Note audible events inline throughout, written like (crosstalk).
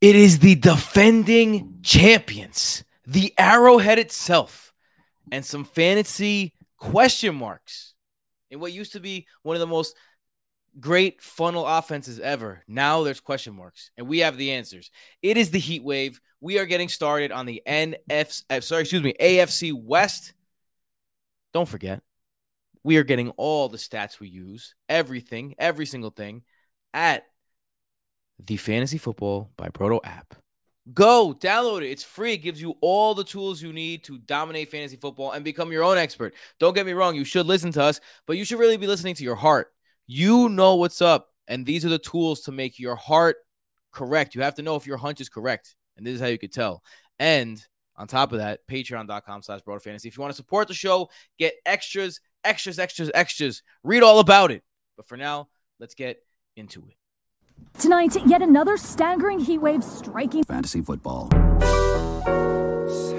It is the defending champions, the Arrowhead itself, and some fantasy question marks in what used to be one of the most great funnel offenses ever. Now there's question marks, and we have the answers. It is the heat wave. We are getting started on the NF, uh, sorry, excuse me, AFC West. Don't forget, we are getting all the stats we use, everything, every single thing at the Fantasy Football by Broto app. Go download it. It's free. It gives you all the tools you need to dominate fantasy football and become your own expert. Don't get me wrong, you should listen to us, but you should really be listening to your heart. You know what's up, and these are the tools to make your heart correct. You have to know if your hunch is correct, and this is how you could tell. And on top of that, patreon.com slash Broto fantasy. If you want to support the show, get extras, extras, extras, extras. Read all about it. But for now, let's get into it. Tonight, yet another staggering heat wave striking fantasy football.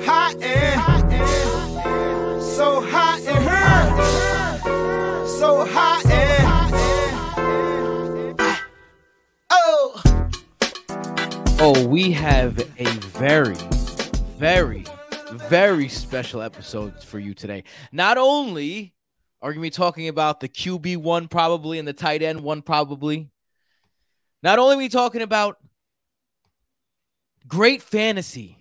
Hot and so hot and so hot and ah. oh. Oh, we have a very, very, very special episode for you today. Not only are we going to be talking about the QB one probably and the tight end one probably, not only are we talking about great fantasy,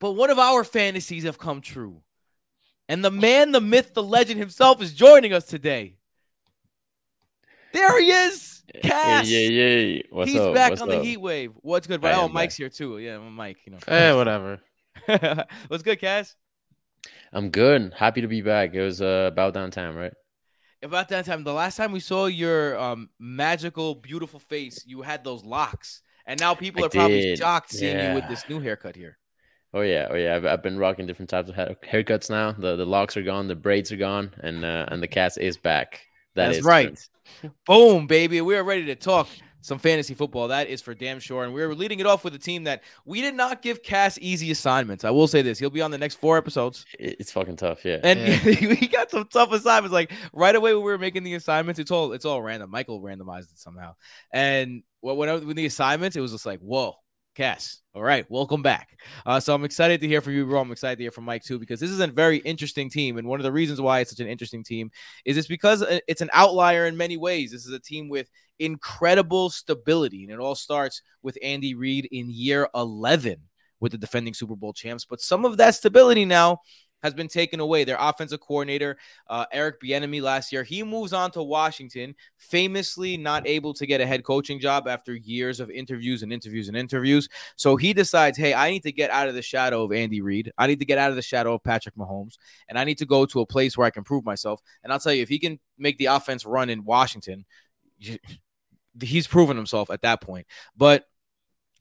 but one of our fantasies have come true. And the man, the myth, the legend himself is joining us today. There he is. Cass. Yeah, yeah, yeah. What's He's up? back What's on up? the heat wave. What's good? I Oh, Mike's back. here too. Yeah, Mike, you know. Eh, whatever. (laughs) What's good, Cass? I'm good. Happy to be back. It was uh, about down time, right? About that time, the last time we saw your um magical, beautiful face, you had those locks, and now people I are probably shocked seeing you with this new haircut here. Oh yeah, oh yeah. I've, I've been rocking different types of hair- haircuts now. The the locks are gone, the braids are gone, and uh, and the cast is back. That That's is right. Boom, baby. We are ready to talk some fantasy football. That is for damn sure. And we're leading it off with a team that we did not give Cass easy assignments. I will say this. He'll be on the next four episodes. It's fucking tough. Yeah. And we (laughs) got some tough assignments. Like right away when we were making the assignments, it's all it's all random. Michael randomized it somehow. And when when I was the assignments, it was just like, whoa, Cass. All right, welcome back. Uh, so I'm excited to hear from you, bro. I'm excited to hear from Mike too, because this is a very interesting team. And one of the reasons why it's such an interesting team is it's because uh, it's an outlier in many ways. This is a team with incredible stability, and it all starts with Andy Reid in year 11 with the defending Super Bowl champs. But some of that stability now has been taken away. Their offensive coordinator, uh, Eric Bieniemy, last year, he moves on to Washington, famously not able to get a head coaching job after years of interviews and interviews and interviews. So he decides, hey, I need to get out of the shadow of Andy Reid. I need to get out of the shadow of Patrick Mahomes, and I need to go to a place where I can prove myself. And I'll tell you, if he can make the offense run in Washington, he's proven himself at that point. But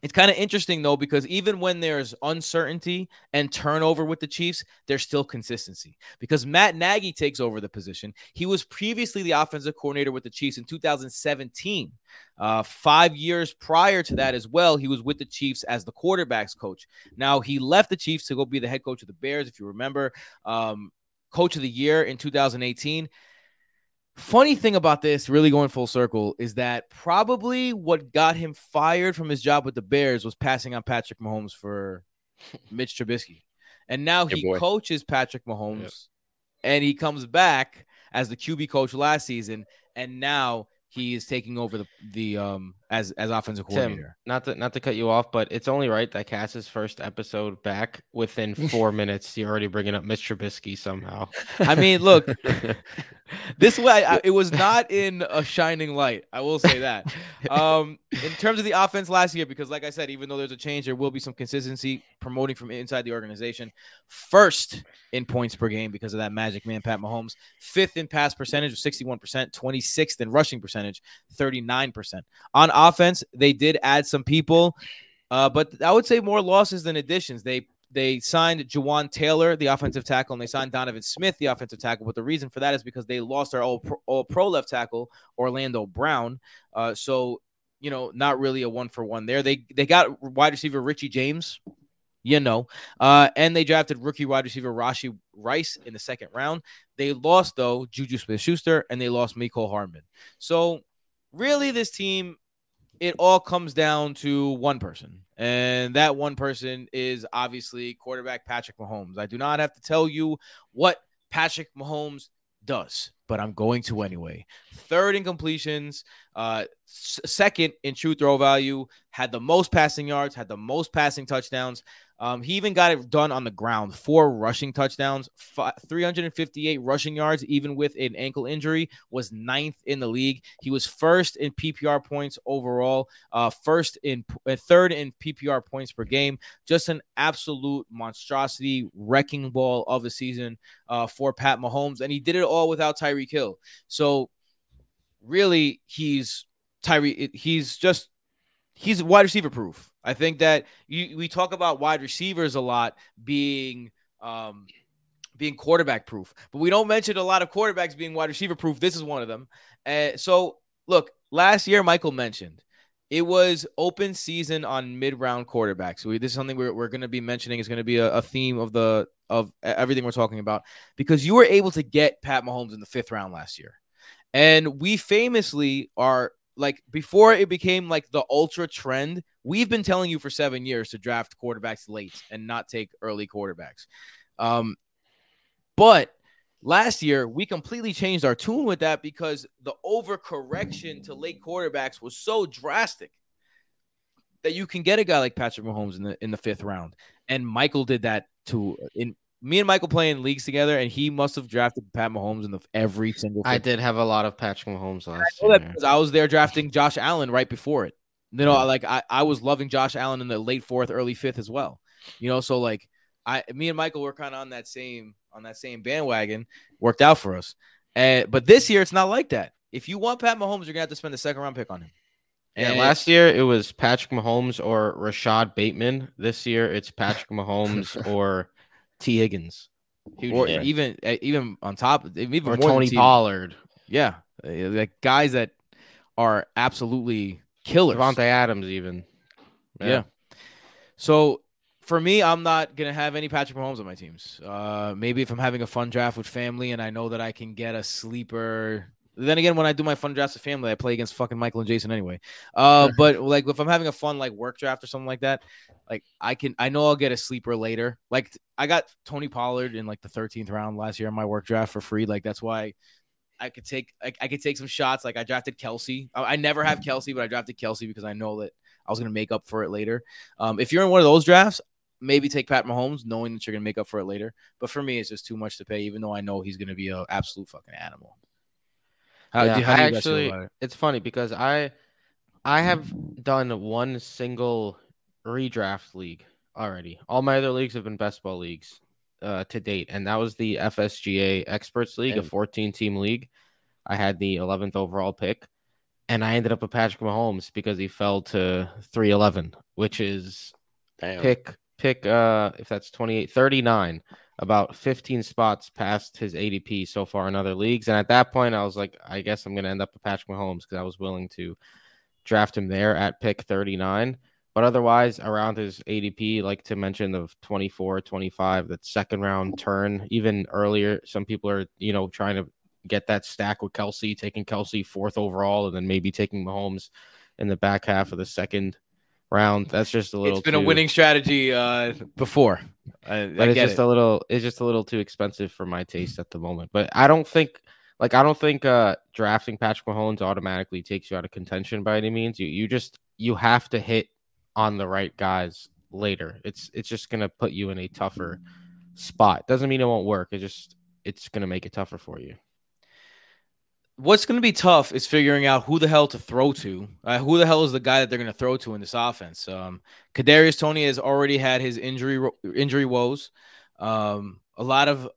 it's kind of interesting though because even when there's uncertainty and turnover with the Chiefs, there's still consistency. Because Matt Nagy takes over the position. He was previously the offensive coordinator with the Chiefs in 2017. Uh, five years prior to that as well, he was with the Chiefs as the quarterbacks coach. Now he left the Chiefs to go be the head coach of the Bears, if you remember. Um, coach of the year in 2018. Funny thing about this, really going full circle, is that probably what got him fired from his job with the Bears was passing on Patrick Mahomes for (laughs) Mitch Trubisky. And now he boy. coaches Patrick Mahomes and he comes back as the QB coach last season. And now he is taking over the, the um as as offensive Tim, coordinator. not to not to cut you off, but it's only right that Cass's first episode back within (laughs) four minutes, you're already bringing up Mr. Trubisky somehow. I mean, look, (laughs) this way I, it was not in a shining light. I will say that. Um, in terms of the offense last year, because like I said, even though there's a change, there will be some consistency promoting from inside the organization. First in points per game because of that magic man, Pat Mahomes. Fifth in pass percentage of 61%, 26th in rushing percentage, 39%. On offense, they did add some people, uh, but I would say more losses than additions. They they signed Jawaan Taylor, the offensive tackle, and they signed Donovan Smith, the offensive tackle. But the reason for that is because they lost their all pro, all pro left tackle, Orlando Brown. Uh, so, you know, not really a one for one there. They they got wide receiver Richie James, you know, uh, and they drafted rookie wide receiver Rashee Rice in the second round. They lost though Juju Smith Schuster and they lost Mecole Hardman. So, really, this team it all comes down to one person, and that one person is obviously quarterback Patrick Mahomes. I do not have to tell you what Patrick Mahomes does, but I'm going to anyway. Third in completions, uh, s- second in true throw value, had the most passing yards, had the most passing touchdowns. Um, he even got it done on the ground. Four rushing touchdowns, fi 358 rushing yards, even with an ankle injury, was ninth in the league. He was first in PPR points overall, uh, first in uh, third in PPR points per game. Just an absolute monstrosity, wrecking ball of a season uh, for Pat Mahomes, and he did it all without Tyreek Hill. So really, he's Tyree. He's just he's wide receiver proof. I think that you, we talk about wide receivers a lot being um, being quarterback proof, but we don't mention a lot of quarterbacks being wide receiver proof. This is one of them. Uh, so look, last year Michael mentioned it was open season on mid round quarterbacks. We, this is something we're, we're going to be mentioning. Is going to be a, a theme of the of everything we're talking about because you were able to get Pat Mahomes in the fifth round last year, and we famously are like before it became like the ultra trend, we've been telling you for seven years to draft quarterbacks late and not take early quarterbacks. Um, but last year we completely changed our tune with that because the overcorrection to late quarterbacks was so drastic that you can get a guy like Patrick Mahomes in the in the fifth round. And Michael did that to in me and Michael playing leagues together, and he must have drafted Pat Mahomes in the every single. I did have a lot of Patrick Mahomes last I year. because I was there drafting Josh Allen right before it. You know, like I, I was loving Josh Allen in the late fourth, early fifth as well. You know, so like I, me and Michael were kind of on that same on that same bandwagon. Worked out for us. And but this year it's not like that. If you want Pat Mahomes, you're gonna have to spend a second round pick on him. Yeah, And- last year it was Patrick Mahomes or Rashod Bateman. This year it's Patrick (laughs) Mahomes or Tee Higgins or Yeah. even eh, even on top, even or more Tony T- Pollard, Yeah, eh, like guys that are absolutely killers. Davante Adams, even. Yeah. So for me, I'm not gonna have any Patrick Mahomes on my teams. Uh, maybe if I'm having a fun draft with family and I know that I can get a sleeper. Then again, when I do my fun drafts with family, I play against fucking Michael and Jason anyway. Uh, but like if I'm having a fun like work draft or something like that, like I can, I know I'll get a sleeper later. Like I got Tony Pollard in like the 13th round last year in my work draft for free. Like that's why I could take, I, I could take some shots. Like I drafted Kelce. I, I never have Kelce, but I drafted Kelce because I know that I was going to make up for it later. Um, if you're in one of those drafts, maybe take Pat Mahomes, knowing that you're going to make up for it later. But for me, it's just too much to pay, even though I know he's going to be an absolute fucking animal. How, Yeah, do, how do you actually- it? It's funny because I I have done one single redraft league already. All my other leagues have been best ball leagues uh, to date, and that was the FSGA Experts League, a 14 team league. I had the 11th overall pick, and I ended up with Patrick Mahomes because he fell to 311, which is Damn. pick pick uh if that's 28 39 about 15 spots past his ADP so far in other leagues. And at that point I was like I guess I'm going to end up with Patrick Mahomes cuz I was willing to draft him there at pick 39 but otherwise around his ADP like to mention of 24 25 that second round turn even earlier some people are you know trying to get that stack with Kelce taking Kelce fourth overall and then maybe taking Mahomes in the back half of the second round that's just a little It's been a winning strategy uh, before. I, but I it's just it. a little it's just a little too expensive for my taste at the moment. But I don't think like I don't think uh drafting Patrick Mahomes automatically takes you out of contention by any means. You you just you have to hit on the right guys later. It's it's just gonna put you in a tougher spot. Doesn't mean it won't work. It just it's gonna make it tougher for you. What's going to be tough is figuring out who the hell to throw to. Uh, who the hell is the guy that they're going to throw to in this offense? Um, Kadarius Toney has already had his injury injury woes. Um, a lot of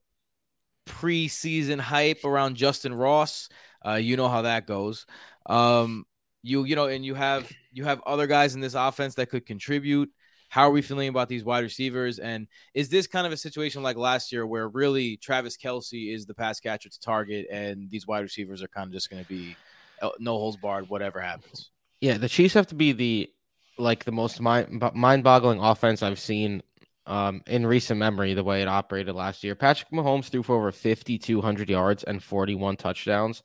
preseason hype around Justyn Ross. Uh, you know how that goes. Um, you you know, and you have you have other guys in this offense that could contribute. How are we feeling about these wide receivers? And is this kind of a situation like last year where really Travis Kelce is the pass catcher to target, and these wide receivers are kind of just going to be uh, no holes barred, whatever happens? Yeah, the Chiefs have to be the like the most mind mind-boggling offense I've seen um, in recent memory. The way it operated last year, Patrick Mahomes threw for over 5,200 yards and 41 touchdowns,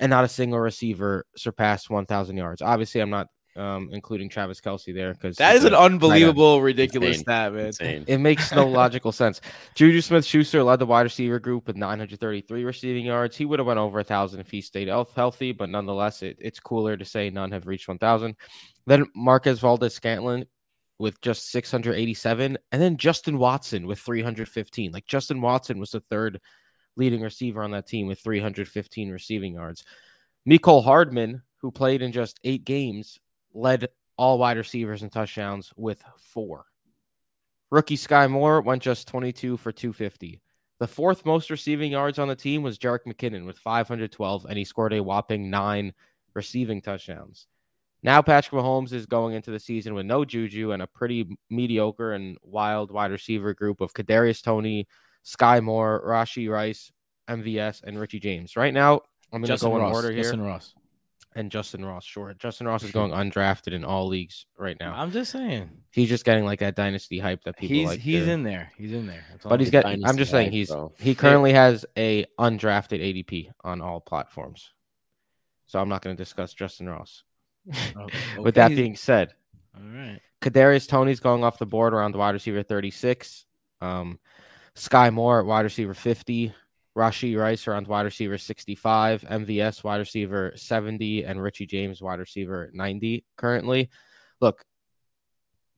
and not a single receiver surpassed 1,000 yards. Obviously, I'm not um, including Travis Kelce there because That is an unbelievable, ridiculous stat, man. Insane. It makes no logical sense. Juju Smith Schuster led the wide receiver group with 933 receiving yards. He would have went over a thousand if he stayed health- healthy, but nonetheless, it, it's cooler to say none have reached 1,000. Then Marquez Valdes Scantling with just 687, and then Justin Watson with 315. Like Justin Watson was the third leading receiver on that team with 315 receiving yards. Mecole Hardman, who played in just eight games, led all wide receivers in touchdowns with four. Rookie Skyy Moore went just 22 for 250. The fourth most receiving yards on the team was Jerick McKinnon with 512, and he scored a whopping nine receiving touchdowns. Now Patrick Mahomes is going into the season with no Juju and a pretty mediocre and wild wide receiver group of Kadarius Toney, Skyy Moore, Rashee Rice, MVS, and Richie James. Right now, I'm going to go in Ross. order here. Justyn Ross. And Justyn Ross, sure. Justyn Ross is going undrafted in all leagues right now. I'm just saying. He's just getting like that dynasty hype that people He's like. he's to- in there. He's in there. That's all but I'm he's saying. got. I'm just saying hype, he's bro. he currently has a undrafted ADP on all platforms. So I'm not going to discuss Justyn Ross. (laughs) Oh, With that being said, all right. Kadarius Toney's going off the board around the wide receiver 36. Um, Skyy Moore at wide receiver 50. Rashee Rice around wide receiver 65. MVS wide receiver 70. And Richie James wide receiver 90 currently. Look,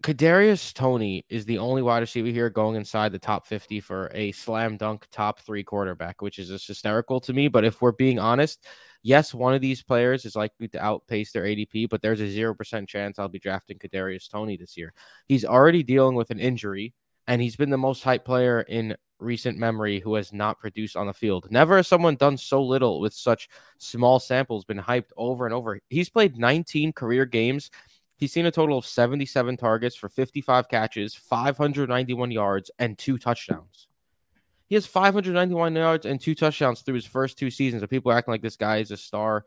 Kadarius Toney is the only wide receiver here going inside the top 50 for a slam dunk top three quarterback, which is just hysterical to me. But if we're being honest, yes, one of these players is likely to outpace their ADP, but there's a 0% chance I'll be drafting Kadarius Toney this year. He's already dealing with an injury, and he's been the most hyped player in recent memory who has not produced on the field. Never has someone done so little with such small samples, been hyped over and over. He's played 19 career games. He's seen a total of 77 targets for 55 catches, 591 yards, and two touchdowns. He has 591 yards and two touchdowns through his first two seasons. And people are acting like this guy is a star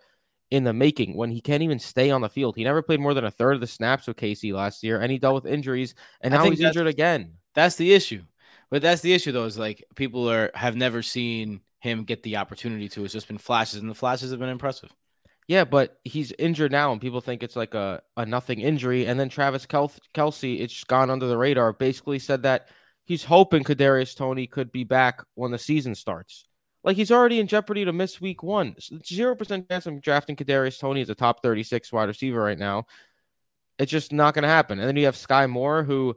in the making when he can't even stay on the field. He never played more than a third of the snaps with KC last year, and he dealt with injuries, and now he's injured again. That's the issue. But that's the issue though, is like people are have never seen him get the opportunity to. It's just been flashes, and the flashes have been impressive. Yeah, but he's injured now, and people think it's like a, a nothing injury. And then Travis Kel- Kelce, it's gone under the radar, basically said that he's hoping Kadarius Toney could be back when the season starts. Like he's already in jeopardy to miss week one. Zero percent chance of drafting Kadarius Toney as a top thirty six wide receiver right now. It's just not going to happen. And then you have Skyy Moore, who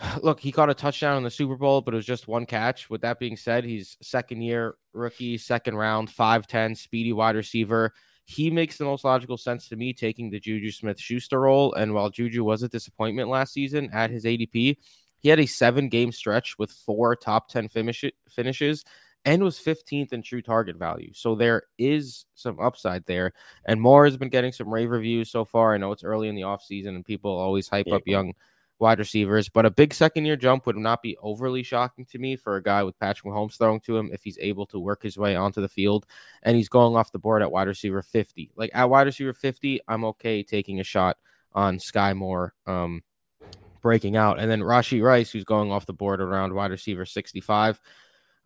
(sighs) look, he caught a touchdown in the Super Bowl, but it was just one catch. With that being said, he's second year rookie, second round, 5'10, speedy wide receiver. He makes the most logical sense to me taking the Juju Smith Schuster role. And while Juju was a disappointment last season at his ADP, he had a seven game stretch with four top 10 finish- finishes and was 15th in true target value. So there is some upside there. And Moore has been getting some rave reviews so far. I know it's early in the offseason and people always hype Yeah. up young wide receivers, but a big second year jump would not be overly shocking to me for a guy with Patrick Mahomes throwing to him if he's able to work his way onto the field and he's going off the board at wide receiver 50. Like at wide receiver 50, I'm okay taking a shot on Skyy Moore um, breaking out. And then Rashee Rice, who's going off the board around wide receiver 65.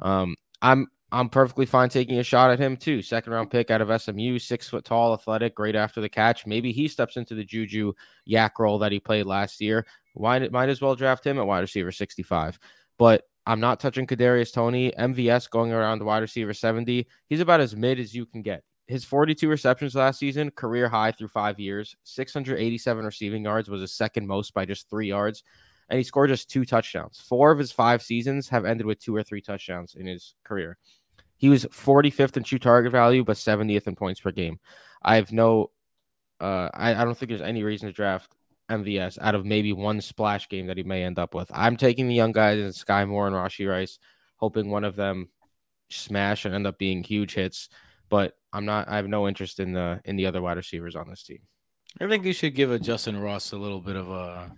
Um, I'm I'm perfectly fine taking a shot at him too. Second round pick out of SMU, six foot tall, athletic, great after the catch. Maybe he steps into the Juju yak role that he played last year. Why might as well draft him at wide receiver 65. But I'm not touching Kadarius Toney. MVS going around wide receiver 70. He's about as mid as you can get. His 42 receptions last season, career high through five years. 687 receiving yards was his second most by just three yards. And he scored just two touchdowns. Four of his five seasons have ended with two or three touchdowns in his career. He was 45th in true target value, but 70th in points per game. I have no, uh, I, I don't think there's any reason to draft MVS out of maybe one splash game that he may end up with. I'm taking the young guys in Skyy Moore and Rashee Rice, hoping one of them smash and end up being huge hits. But I'm not. I have no interest in the in the other wide receivers on this team. I think you should give a Justyn Ross a little bit of a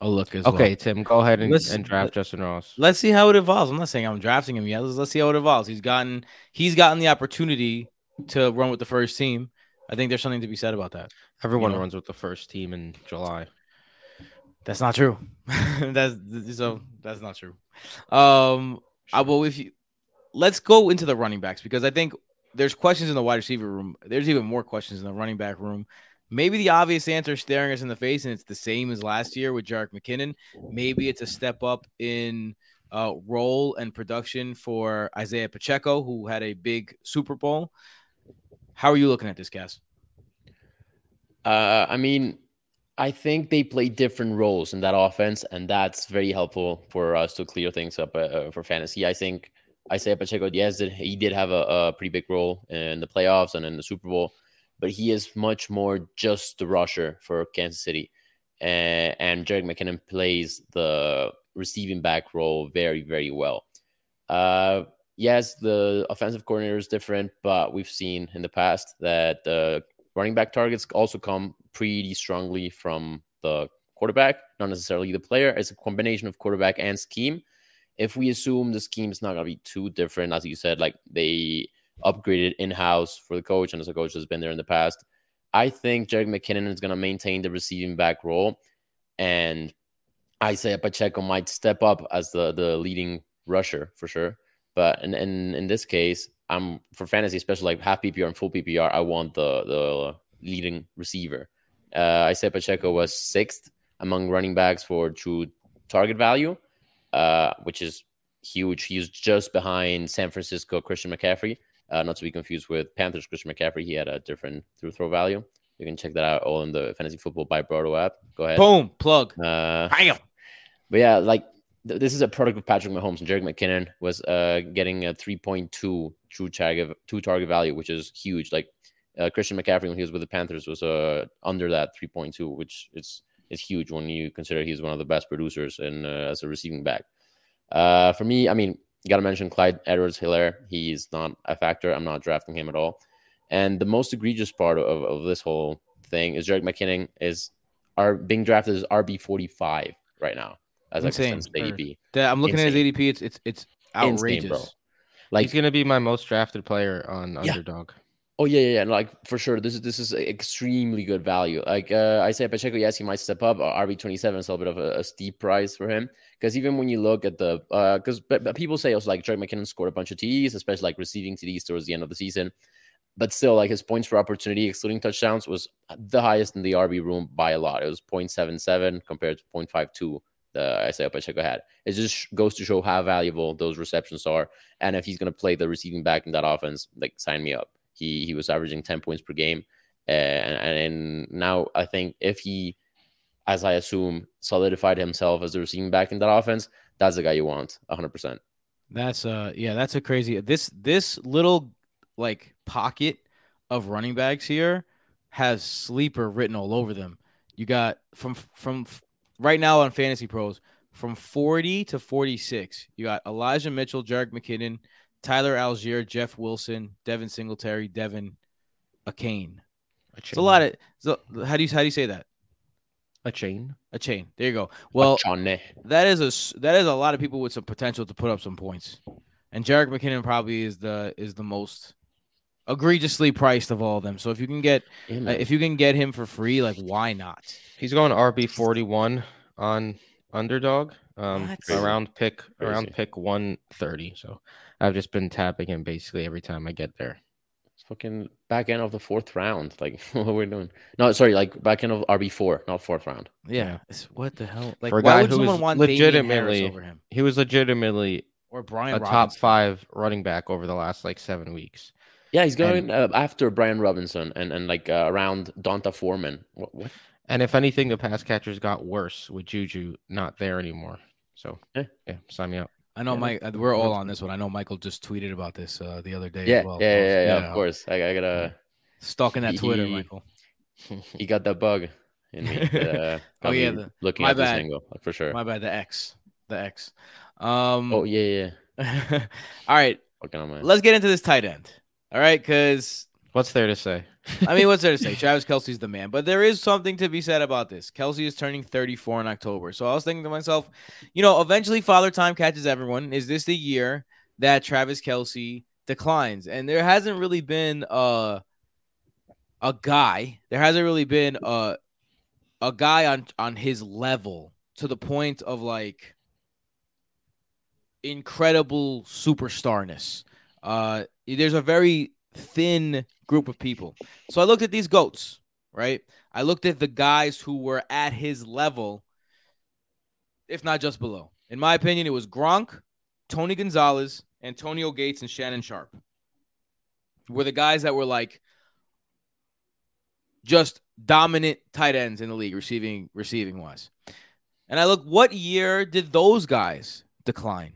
a look as well. Okay, Tim, go ahead and, and draft Justyn Ross. Let's see how it evolves. I'm not saying I'm drafting him yet. Let's, let's see how it evolves. He's gotten he's gotten the opportunity to run with the first team. I think there's something to be said about that. Everyone know. runs with the first team in July. That's not true. (laughs) that's so that's not true. Um, I will if you let's go into the running backs because I think there's questions in the wide receiver room. There's even more questions in the running back room Maybe the obvious answer is staring us in the face, and it's the same as last year with Jerick McKinnon. Maybe it's a step up in uh, role and production for Isaiah Pacheco, who had a big Super Bowl. How are you looking at this, Cass? Uh, I mean, I think they play different roles in that offense, and that's very helpful for us to clear things up uh, uh for fantasy. I think Isaiah Pacheco, yes, he did have a, a, pretty big role in the playoffs and in the Super Bowl, but he is much more just the rusher for Kansas City. And, and Jerick McKinnon plays the receiving back role very, very well. Uh, yes, the offensive coordinator is different, but we've seen in the past that the running back targets also come pretty strongly from the quarterback, not necessarily the player. It's a combination of quarterback and scheme. If we assume the scheme is not going to be too different, as you said, like they upgraded in house for the coach, and as a coach has been there in the past, I think Jerick McKinnon is going to maintain the receiving back role, and Isaiah Pacheco might step up as the the leading rusher for sure. But in in, in this case, I'm for fantasy, especially like half PPR and full PPR, I want the the leading receiver. Uh, said Pacheco was sixth among running backs for true target value, uh, which is huge. He's just behind San Francisco Christian McCaffrey, uh, not to be confused with Panthers Christian McCaffrey. He had a different through throw value. You can check that out all in the Fantasy Football by Broto app. Go ahead. Boom, plug. Uh, Bam. but yeah, like th- this is a product of Patrick Mahomes and Jerick McKinnon was uh, getting a 3.2 true target, two target value, which is huge. Like uh, Christian McCaffrey when he was with the Panthers was uh, under that 3.2, which is is huge when you consider he's one of the best producers in uh, as a receiving back. Uh, for me, I mean, got to mention Clyde Edwards-Helaire. He's not a factor. I'm not drafting him at all. And the most egregious part of, of this whole thing is Jerick McKinnon is being drafted as RB 45 right now Insane. ADP. That- I'm looking at his ADP. It's it's it's Insane, outrageous. bro. Like He's gonna be my most drafted player on Yeah. Underdog. Oh yeah, yeah, yeah. Like for sure, this is this is extremely good value. Like uh, Isaiah Pacheco, yes, he might step up. Uh, RB twenty seven is a little bit of a, a steep price for him because even when you look at the because but, but people say also like Drake McKinnon scored a bunch of TDs, especially like receiving TDs towards the end of the season, but still like his points per opportunity, excluding touchdowns, was the highest in the RB room by a lot. It was 0.77 compared to 0.52 the Isaiah Pacheco had. It just goes to show how valuable those receptions are, and if he's going to play the receiving back in that offense, like sign me up. He he was averaging 10 points per game. Uh, and, and now I think if he, as I assume, solidified himself as the receiving back in that offense, that's the guy you want 100%. That's uh yeah, that's a crazy this this little like pocket of running backs here has sleeper written all over them. You got from from right now on Fantasy Pros from 40 to 46. You got Elijah Mitchell, Jerick McKinnon, Tyler Allgeier, Jeff Wilson, Devin Singletary, Devin a Kane. It's a lot of so how do you how do you say that? a chain. A chain. There you go. Well, that is a s- that is a lot of people with some potential to put up some points, and Jerick McKinnon probably is the is the most egregiously priced of all of them. So if you can get Yeah, uh, if you can get him for free, like why not? He's going RB forty one on Underdog. Um, around pick around pick one thirty. So I've just been tapping him basically every time I get there. It's fucking back end of the fourth round. Like (laughs) what we're doing. No, sorry, like back end of RB four, not fourth round. Yeah, Yeah. it's, what the hell? Like For a why would who someone want legitimately over him He was legitimately or Brian a top five running back over the last like seven weeks. Yeah, he's going And- uh, after Brian Robinson and and like uh, around D'Onta Foreman. What? what? And if anything, the pass catchers got worse with Juju not there anymore. So Yeah. yeah, sign me up. I know Yeah, Mike. uh, We're all on this one. I know Michael just tweeted about this uh, the other day. Yeah, as well. yeah, So, yeah, yeah, yeah, Of course, I, I gotta. Stalking that Twitter, He- Michael. (laughs) He got that bug in me. that, uh, (laughs) Oh, yeah, the- looking my at this angle for sure. My bad. The X. The X. Um. Oh yeah, yeah. (laughs) all right. Fucking on my. Let's get into this tight end. All right, because What's there to say? I mean, what's there to say? (laughs) Travis Kelce's the man, but there is something to be said about this. Kelce is turning 34 in October, so I was thinking to myself, you know, eventually Father Time catches everyone. Is this the year that Travis Kelce declines? And there hasn't really been a a guy. There hasn't really been a a guy on on his level to the point of like incredible superstarness. Uh, there's a very thin group of people. So I looked at these goats, right? I looked at the guys who were at his level, if not just below. In my opinion, it was Gronk, Tony Gonzalez, Antonio Gates, and Shannon Sharpe. Were the guys that were like just dominant tight ends in the league, receiving receiving wise. And I look, what year did those guys decline?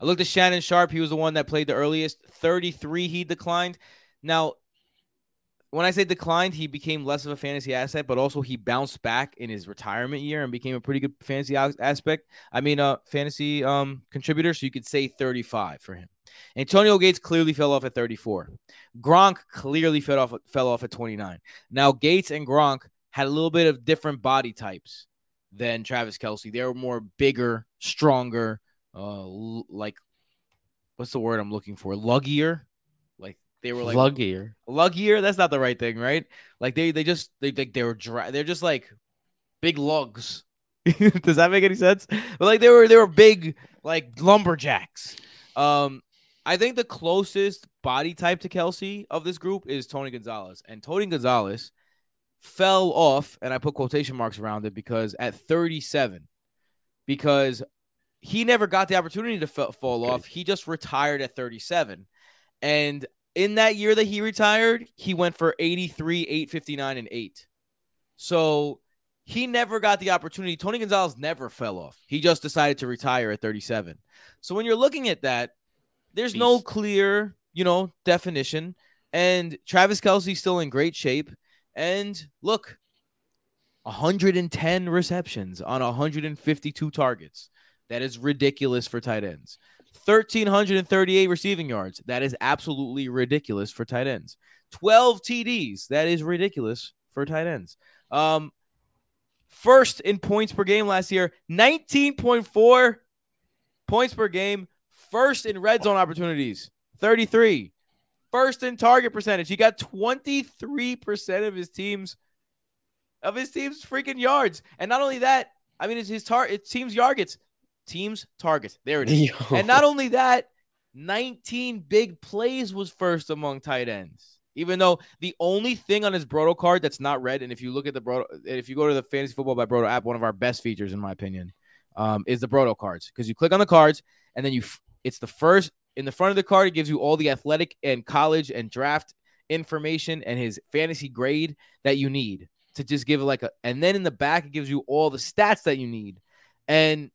I looked at Shannon Sharpe. He was the one that played the earliest. 33, he declined. Now, when I say declined, he became less of a fantasy asset, but also he bounced back in his retirement year and became a pretty good fantasy aspect. I mean, uh, fantasy um contributor. So you could say 35 for him. Antonio Gates clearly fell off at 34. Gronk clearly fell off fell off at 29. Now Gates and Gronk had a little bit of different body types than Travis Kelce. They were more bigger, stronger, uh, l- like what's the word I'm looking for? Luggier. Like they were like Luggier. luggier. That's not the right thing, right? Like they they just they they, they were dry. They're just like big lugs. (laughs) Does that make any sense? But like they were they were big like lumberjacks. Um, I think the closest body type to Kelce of this group is Tony Gonzalez, and Tony Gonzalez fell off, and I put quotation marks around it because at 37, because he never got the opportunity to f- fall off. He just retired at 37. And in that year that he retired, he went for 83, 859, and 8. So he never got the opportunity. Tony Gonzalez never fell off. He just decided to retire at 37. So when you're looking at that, there's no clear, you know, definition. And Travis Kelce's still in great shape. And look, 110 receptions on 152 targets. That is ridiculous for tight ends. 1,338 receiving yards. That is absolutely ridiculous for tight ends. 12 TDs. That is ridiculous for tight ends. Um, first in points per game last year, 19.4 points per game. First in red zone opportunities, 33. First in target percentage. He got 23% of his team's of his team's freaking yards. And not only that, I mean it's his tar it's team's targets. Team's targets. There it is. (laughs) And not only that, 19 big plays was first among tight ends. Even though the only thing on his Broto card that's not red, and if you look at the Broto, if you go to the Fantasy Football by Broto app, one of our best features, in my opinion, um, is the Broto cards because you click on the cards and then you, f- it's the first in the front of the card. It gives you all the athletic and college and draft information and his fantasy grade that you need to just give like a, and then in the back it gives you all the stats that you need, and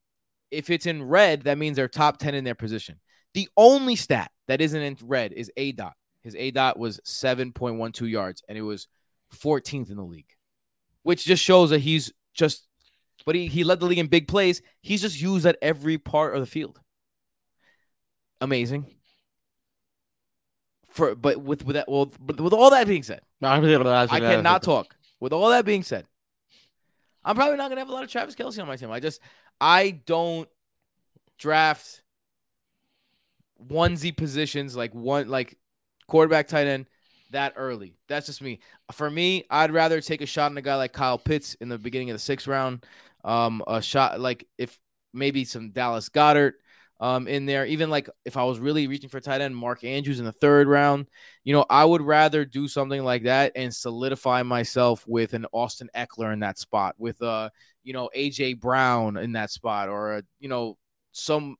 if it's in red, that means they're top 10 in their position. The only stat that isn't in red is A dot. His A dot was 7.12 yards and it was 14th in the league, which just shows that he's just, but he, he led the league in big plays. He's just used at every part of the field. Amazing. For, but with, with that, well, but with all that being said, I cannot talk. With all that being said, I'm probably not gonna have a lot of Travis Kelce on my team. I just I don't draft onesie positions like one like quarterback tight end that early. That's just me. For me, I'd rather take a shot on a guy like Kyle Pitts in the beginning of the sixth round. Um, a shot like if maybe some Dallas Goedert um in there. Even like if I was really reaching for tight end, Mark Andrews in the third round. You know, I would rather do something like that and solidify myself with an Austin Ekeler in that spot, with uh, you know, AJ Brown in that spot, or a, you know, some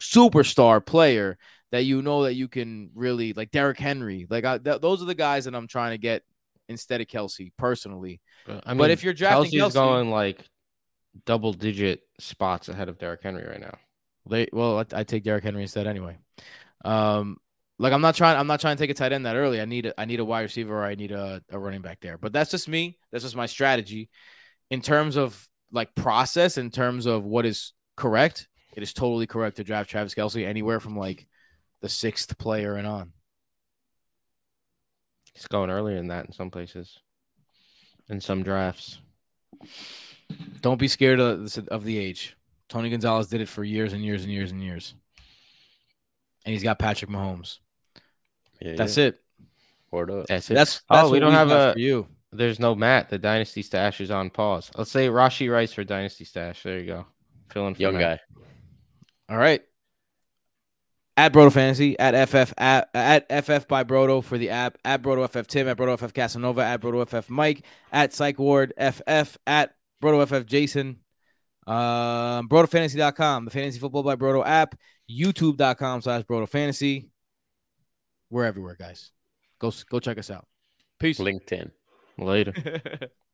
superstar player that you know that you can really like Derrick Henry. Like I, th- those are the guys that I'm trying to get instead of Kelce personally. I mean, but if you're drafting Kelce's Kelce, going like double digit spots ahead of Derrick Henry right now. They well, I, I take Derrick Henry instead anyway. Um, like I'm not trying. I'm not trying to take a tight end that early. I need a, I need a wide receiver or I need a, a running back there. But that's just me. That's just my strategy. In terms of like process, in terms of what is correct, it is totally correct to draft Travis Kelce anywhere from like the sixth player and on. He's going earlier than that in some places, in some drafts. Don't be scared of, of the age. Tony Gonzalez did it for years and years and years and years, and he's got Patrick Mahomes. Yeah, That's yeah. it. Word up. That's That's it. that's Oh, we don't have got a- for you. There's no Matt. The dynasty stash is on pause. Let's say Rashee Rice for dynasty stash. There you go. Filling for Young Matt. guy. All right. at Broto Fantasy, at FF at, at FF by Broto for the app, at Broto FF Tim, at Broto FF Casanova, at Broto FF Mike, at Psych Ward FF, at Broto FF Jason, um, BrotoFantasy.com, the Fantasy Football by Broto app, YouTube.com slash Broto Fantasy. We're everywhere, guys. Go go check us out. Peace. LinkedIn. Later. (laughs)